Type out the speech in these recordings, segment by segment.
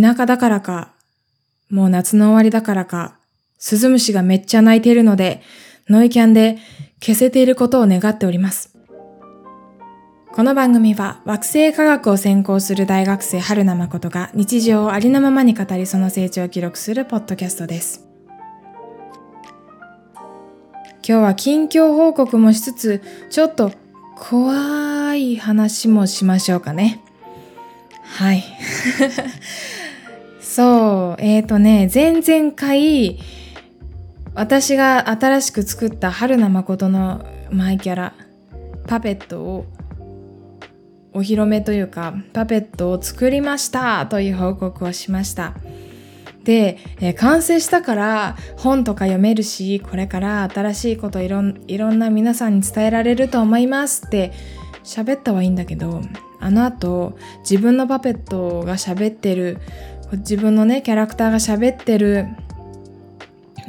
田舎だからか、もう夏の終わりだからか、スズムシがめっちゃ鳴いているので、ノイキャンで消せていることを願っております。この番組は惑星科学を専攻する大学生春名誠が日常をありのままに語りその成長を記録するポッドキャストです。今日は近況報告もしつつ、ちょっと怖い話もしましょうかね。はい。そう、えっ、ー、とね、前々回、私が新しく作った春名誠のマイキャラ、パペットをお披露目というか、パペットを作りましたという報告をしました。で、えー、完成したから本とか読めるし、これから新しいこといろんいろんな皆さんに伝えられると思いますって喋ったはいいんだけど、あの後自分のパペットが喋ってる、自分のね、キャラクターが喋ってる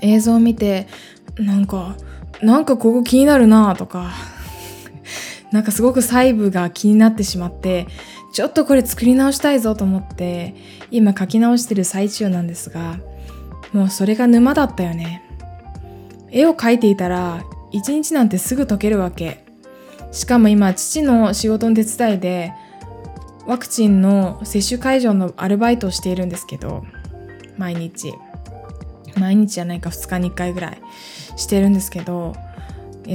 映像を見て、なんか、なんかここ気になるなとか、なんかすごく細部が気になってしまって、ちょっとこれ作り直したいぞと思って、今書き直してる最中なんですが、もうそれが沼だったよね。絵を描いていたら、一日なんてすぐ解けるわけ。しかも今、父の仕事の手伝いで、ワクチンの接種会場のアルバイトをしているんですけど、毎日。毎日じゃないか2日に1回ぐらいしてるんですけど、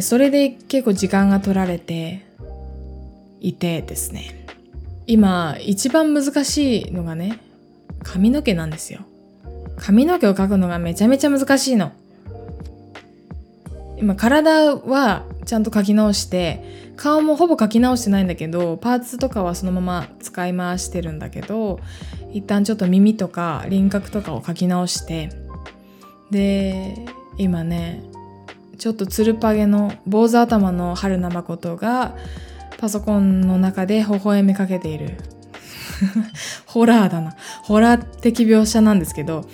それで結構時間が取られて、いてですね。今一番難しいのがね髪の毛なんですよ。髪の毛を描くのがめちゃめちゃ難しいの。今体はちゃんと描き直して顔もほぼ描き直してないんだけどパーツとかはそのまま使い回してるんだけど一旦ちょっと耳とか輪郭とかを描き直してで今ねちょっとつるっぱげの坊主頭の春名誠がパソコンの中で微笑みかけている。ホラーだな。ホラー的描写なんですけど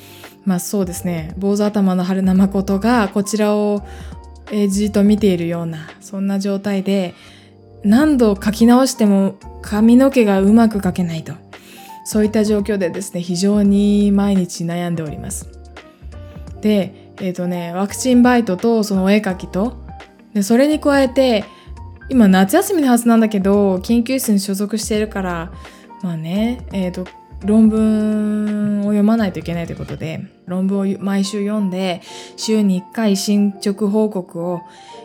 まあそうですね。坊主頭の春名誠がこちらを、えじっと見ているようなそんな状態で何度書き直しても髪の毛がうまく描けないと。そういった状況でですね非常に毎日悩んでおります。でえっ、ー、とねワクチンバイトとそのお絵描きとでそれに加えて今夏休みのはずなんだけど研究室に所属しているからまあねえっ、ー、と論文を読まないといけないということで論文を毎週読んで週に1回進捗報告を、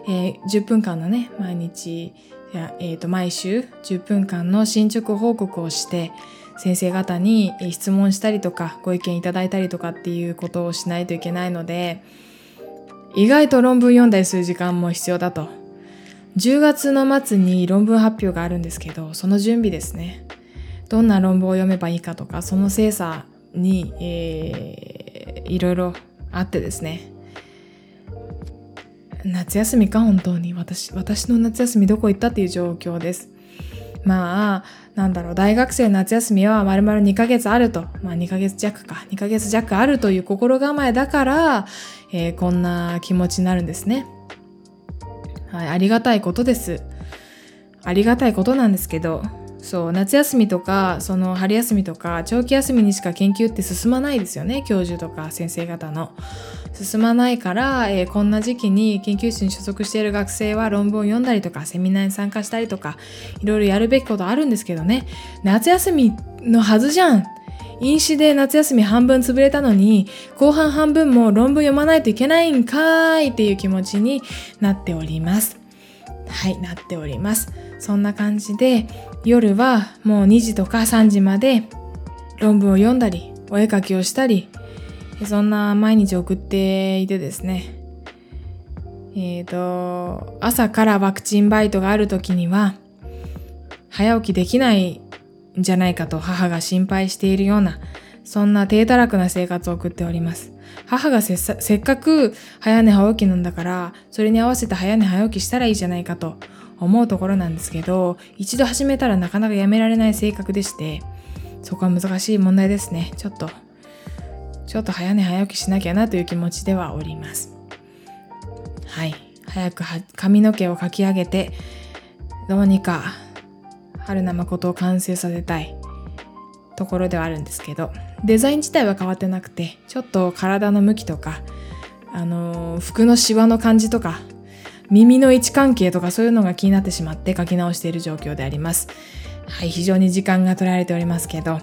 えー、10分間のね毎日や、えー、と毎週10分間の進捗報告をして先生方に質問したりとかご意見いただいたりとかっていうことをしないといけないので意外と論文読んだりする時間も必要だと10月の末に論文発表があるんですけど、その準備ですね。どんな論文を読めばいいかとか、その精査に、えー、いろいろあってですね。夏休みか本当に私、私の夏休みどこ行ったっていう状況です。まあ、なんだろう、大学生の夏休みは丸々2ヶ月あると。まあ2ヶ月弱か。2ヶ月弱あるという心構えだから、えー、こんな気持ちになるんですね。はい、ありがたいことです。ありがたいことなんですけど、そう、夏休みとか、その春休みとか、長期休みにしか研究って進まないですよね、教授とか先生方の。進まないから、えー、こんな時期に研究室に所属している学生は論文を読んだりとか、セミナーに参加したりとか、いろいろやるべきことあるんですけどね、夏休みのはずじゃん飲酒で夏休み半分潰れたのに、後半半分も論文読まないといけないんかーいっていう気持ちになっております。はい、なっております。そんな感じで、夜はもう2時とか3時まで論文を読んだり、お絵かきをしたり、そんな毎日送っていてですね。えっ、ー、と、朝からワクチンバイトがある時には、早起きできないんじゃないかと母が心配しているような、そんな低たらくな生活を送っております。母がせっかく早寝早起きなんだから、それに合わせて早寝早起きしたらいいじゃないかと思うところなんですけど、一度始めたらなかなかやめられない性格でして、そこは難しい問題ですね。ちょっと、ちょっと早寝早起きしなきゃなという気持ちではおります。はい。早く髪の毛をかき上げて、どうにか春名誠を完成させたいところではあるんですけど、デザイン自体は変わってなくて、ちょっと体の向きとか、あの、服のシワの感じとか、耳の位置関係とかそういうのが気になってしまって書き直している状況であります。はい、非常に時間が取られておりますけど、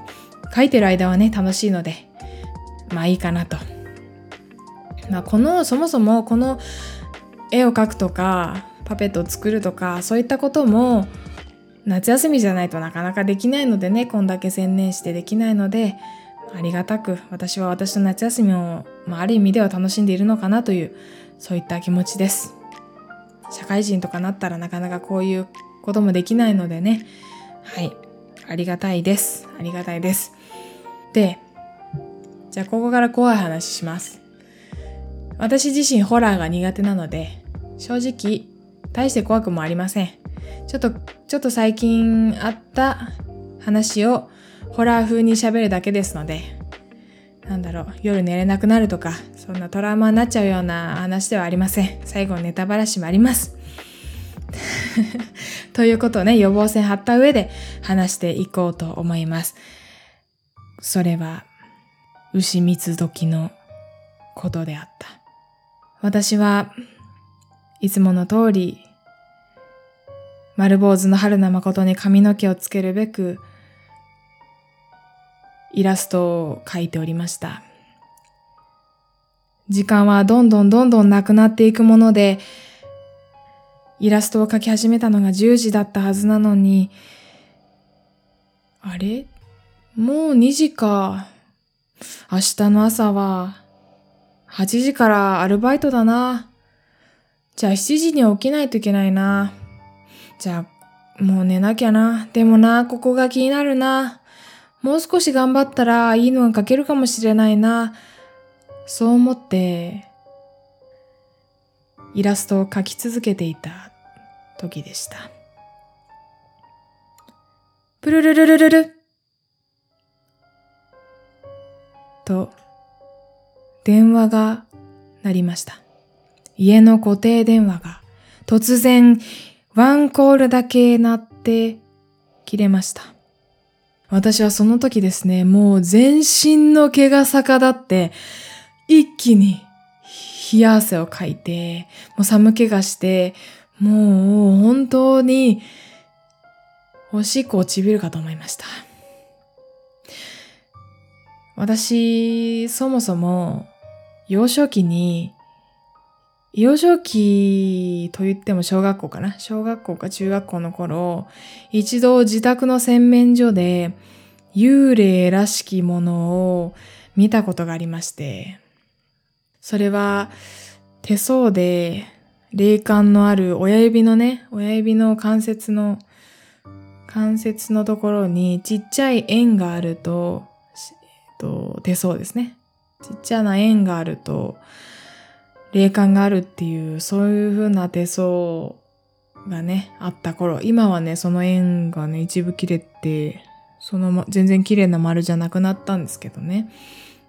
書いてる間はね、楽しいので、まあいいかなと。まあこの、そもそもこの絵を描くとか、パペットを作るとか、そういったことも、夏休みじゃないとなかなかできないのでね、こんだけ専念してできないので、ありがたく私は私の夏休みを、まあ、ある意味では楽しんでいるのかなという、そういった気持ちです。社会人とかなったらなかなかこういうこともできないのでね、はい、ありがたいです。ありがたいです。で、じゃあここから怖い話します。私自身ホラーが苦手なので、正直、大して怖くもありません。ちょっと、ちょっと最近あった話をホラー風に喋るだけですので、なんだろう、夜寝れなくなるとか、そんなトラウマになっちゃうような話ではありません。最後ネタバラシもあります。ということをね、予防線張った上で話していこうと思います。それは、牛蜜時のことであった。私はいつもの通り、丸坊主の春名誠に髪の毛をつけるべく、イラストを描いておりました。時間はどんどんどんどんなくなっていくもので、イラストを描き始めたのが10時だったはずなのに、あれ？もう2時か。明日の朝は8時からアルバイトだな。じゃあ7時に起きないといけないな。じゃあ、もう寝なきゃな。でもな、ここが気になるな。もう少し頑張ったらいいのが書けるかもしれないな。そう思って、イラストを描き続けていた時でした。プルルルルルルと、電話が鳴りました。家の固定電話が突然ワンコールだけ鳴って切れました。私はその時ですね、もう全身の毛が逆立って一気に冷や汗をかいて、もう寒気がして、もう本当におしっこをちびるかと思いました。私、そもそも幼少期に、幼少期と言っても小学校かな。小学校か中学校の頃、一度自宅の洗面所で幽霊らしきものを見たことがありまして、それは手相で霊感のある親指のね、親指の関節の、関節のところにちっちゃい円があると、と手相ですね。ちっちゃな円があると、霊感があるっていう、そういう風な手相がね、あった頃、今はね、その円がね、一部切れて、その、ま、全然綺麗な丸じゃなくなったんですけどね。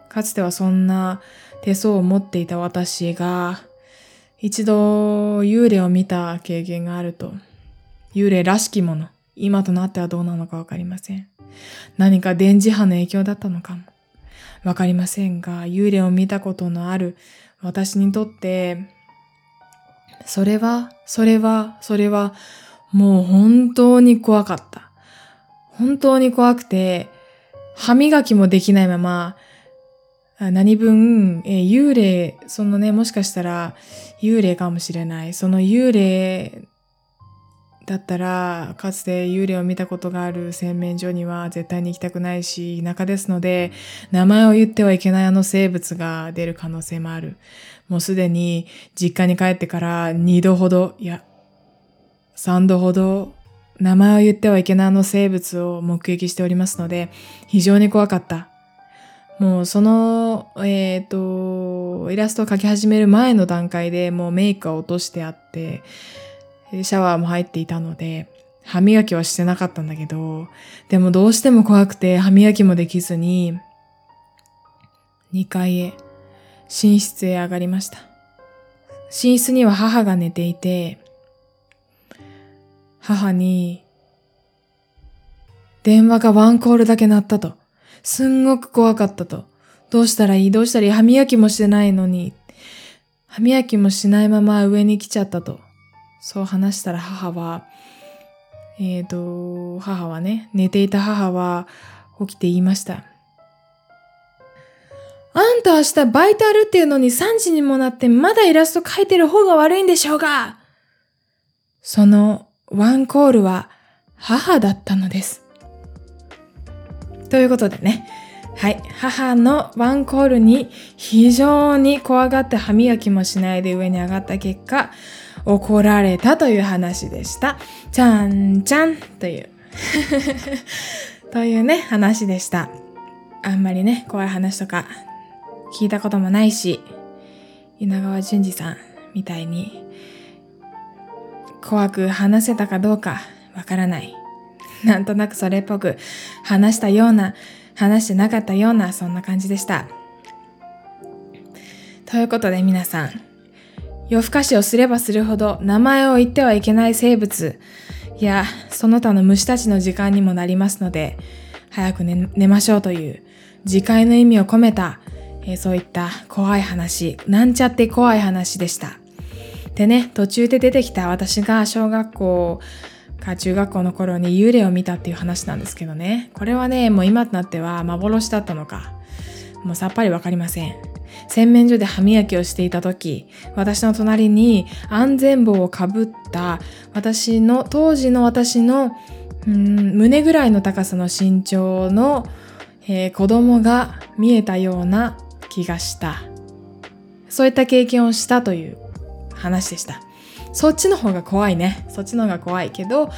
かつてはそんな手相を持っていた私が、一度幽霊を見た経験があると、幽霊らしきもの、今となってはどうなのかわかりません。何か電磁波の影響だったのかも。わかりませんが、幽霊を見たことのある私にとって、それは、それは、それは、もう本当に怖かった。本当に怖くて、歯磨きもできないまま、何分、え幽霊、そのね、もしかしたら幽霊かもしれない。その幽霊だったら、かつて幽霊を見たことがある洗面所には絶対に行きたくないし、田舎ですので、名前を言ってはいけないあの生物が出る可能性もある。もうすでに実家に帰ってから2度ほど、いや、3度ほど、名前を言ってはいけないあの生物を目撃しておりますので、非常に怖かった。もうその、えっ、ー、と、イラストを描き始める前の段階でもうメイクは落としてあって、シャワーも入っていたので、歯磨きはしてなかったんだけど、でもどうしても怖くて歯磨きもできずに、2階へ、寝室へ上がりました。寝室には母が寝ていて、母に、電話がワンコールだけ鳴ったと。すんごく怖かったと。どうしたらいい？どうしたらいい？歯磨きもしてないのに。歯磨きもしないまま上に来ちゃったと。そう話したら母は、えっ、ー、と、母はね、寝ていた母は起きて言いました。あんた明日バイトあるっていうのに3時にもなってまだイラスト描いてる方が悪いんでしょうがそのワンコールは母だったのです。ということでね、はい。母のワンコールに非常に怖がって歯磨きもしないで上に上がった結果、怒られたという話でした。ちゃんちゃんという。というね、話でした。あんまりね、怖い話とか聞いたこともないし、稲川淳二さんみたいに怖く話せたかどうかわからない。なんとなくそれっぽく話したような、話してなかったような、そんな感じでした。ということで皆さん、夜更かしをすればするほど名前を言ってはいけない生物やその他の虫たちの時間にもなりますので、早く寝寝ましょうという次回の意味を込めた、えー、そういった怖い話、なんちゃって怖い話でした。でね、途中で出てきた私が小学校か中学校の頃に幽霊を見たっていう話なんですけどね。これはね、もう今となっては幻だったのか、もうさっぱりわかりません。洗面所で歯磨きをしていた時、私の隣に安全帽をかぶった私の、当時の私のうん胸ぐらいの高さの身長の、えー、子供が見えたような気がした。そういった経験をしたという話でした。そっちの方が怖いね。そっちの方が怖いけど、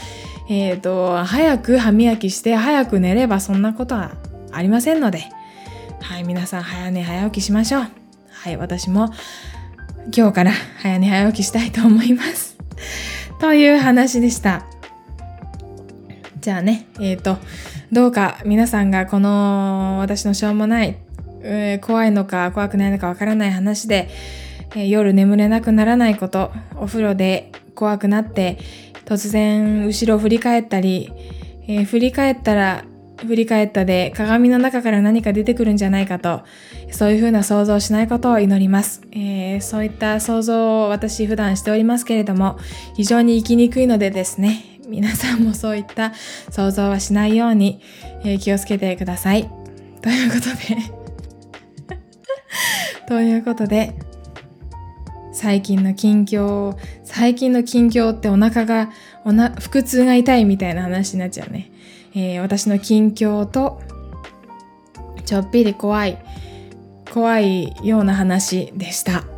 えっ、ー、と、早く歯磨きして早く寝ればそんなことはありませんので、はい、皆さん早寝早起きしましょう。はい、私も今日から早寝早起きしたいと思います。という話でした。じゃあね、えっ、ー、と、どうか皆さんがこの私のしょうもない、えー、怖いのか怖くないのかわからない話で、えー、夜眠れなくならないこと、お風呂で怖くなって突然後ろを振り返ったり、えー、振り返ったら振り返ったで鏡の中から何か出てくるんじゃないかと、そういうふうな想像をしないことを祈ります。えー、そういった想像を私普段しておりますけれども、非常に生きにくいのでですね、皆さんもそういった想像はしないように、えー、気をつけてください。ということで ということで、最近の近況、最近の近況ってお腹が、おな腹痛が痛いみたいな話になっちゃうね。えー、私の近況と、ちょっぴり怖い、怖いような話でした。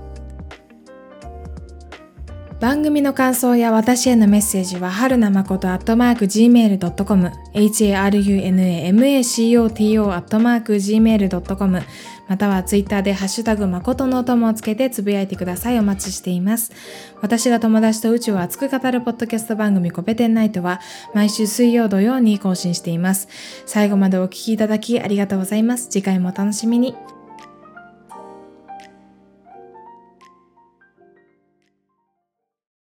番組の感想や私へのメッセージは、はるなまことアットマーク gmail.com、harunamacoto gmail.com、またはツイッターでハッシュタグ誠のお供をつけてつぶやいてください。お待ちしています。私が友達と宇宙を熱く語るポッドキャスト番組コペテンナイトは毎週水曜土曜に更新しています。最後までお聴きいただきありがとうございます。次回もお楽しみに。